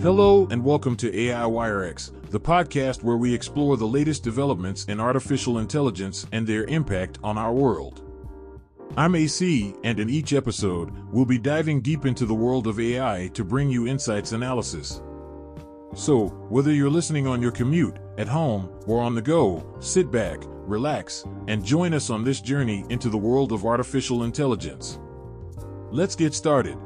Hello and welcome to AI WireX, the podcast where we explore the latest developments in artificial intelligence and their impact on our world. I'm AC, and in each episode, we'll be diving deep into the world of AI to bring you insights analysis. So, whether you're listening on your commute, at home, or on the go, sit back, relax, and join us on this journey into the world of artificial intelligence. Let's get started.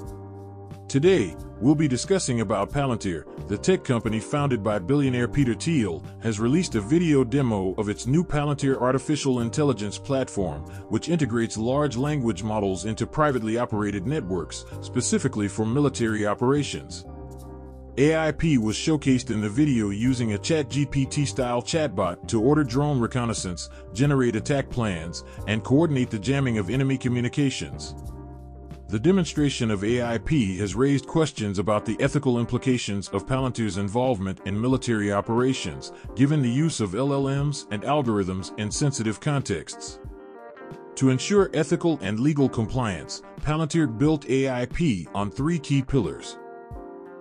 Today, we'll be discussing about Palantir, the tech company founded by billionaire Peter Thiel, has released a video demo of its new Palantir artificial intelligence platform, which integrates large language models into privately operated networks, specifically for military operations. AIP was showcased in the video using a ChatGPT-style chatbot to order drone reconnaissance, generate attack plans, and coordinate the jamming of enemy communications. The demonstration of AIP has raised questions about the ethical implications of Palantir's involvement in military operations, given the use of LLMs and algorithms in sensitive contexts. To ensure ethical and legal compliance, Palantir built AIP on three key pillars.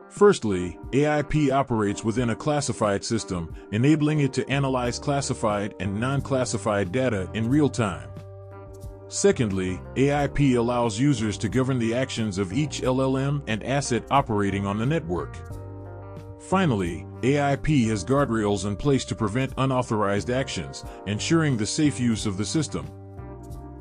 Firstly, AIP operates within a classified system, enabling it to analyze classified and non-classified data in real time. Secondly, AIP allows users to govern the actions of each LLM and asset operating on the network. Finally, AIP has guardrails in place to prevent unauthorized actions, ensuring the safe use of the system.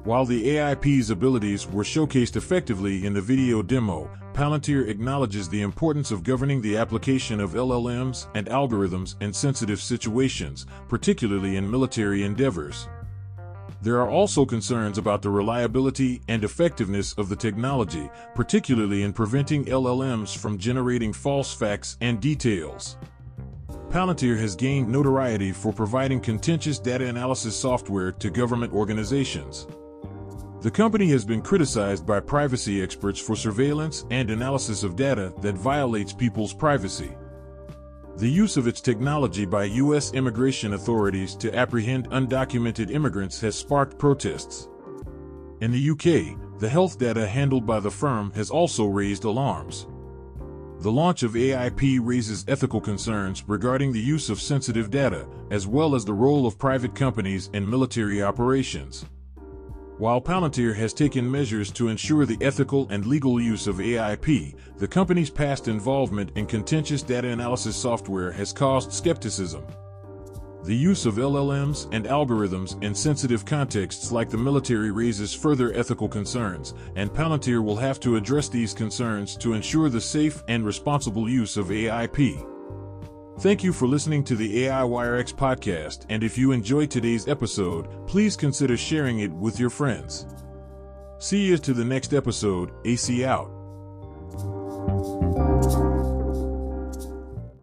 While the AIP's abilities were showcased effectively in the video demo, Palantir acknowledges the importance of governing the application of LLMs and algorithms in sensitive situations, particularly in military endeavors. There are also concerns about the reliability and effectiveness of the technology, particularly in preventing LLMs from generating false facts and details. Palantir has gained notoriety for providing contentious data analysis software to government organizations. The company has been criticized by privacy experts for surveillance and analysis of data that violates people's privacy. The use of its technology by U.S. immigration authorities to apprehend undocumented immigrants has sparked protests. In the UK, the health data handled by the firm has also raised alarms. The launch of AIP raises ethical concerns regarding the use of sensitive data, as well as the role of private companies in military operations. While Palantir has taken measures to ensure the ethical and legal use of AIP, the company's past involvement in contentious data analysis software has caused skepticism. The use of LLMs and algorithms in sensitive contexts like the military raises further ethical concerns, and Palantir will have to address these concerns to ensure the safe and responsible use of AIP. Thank you for listening to the AI WireX podcast, and if you enjoyed today's episode, please consider sharing it with your friends. See you to the next episode, AC out.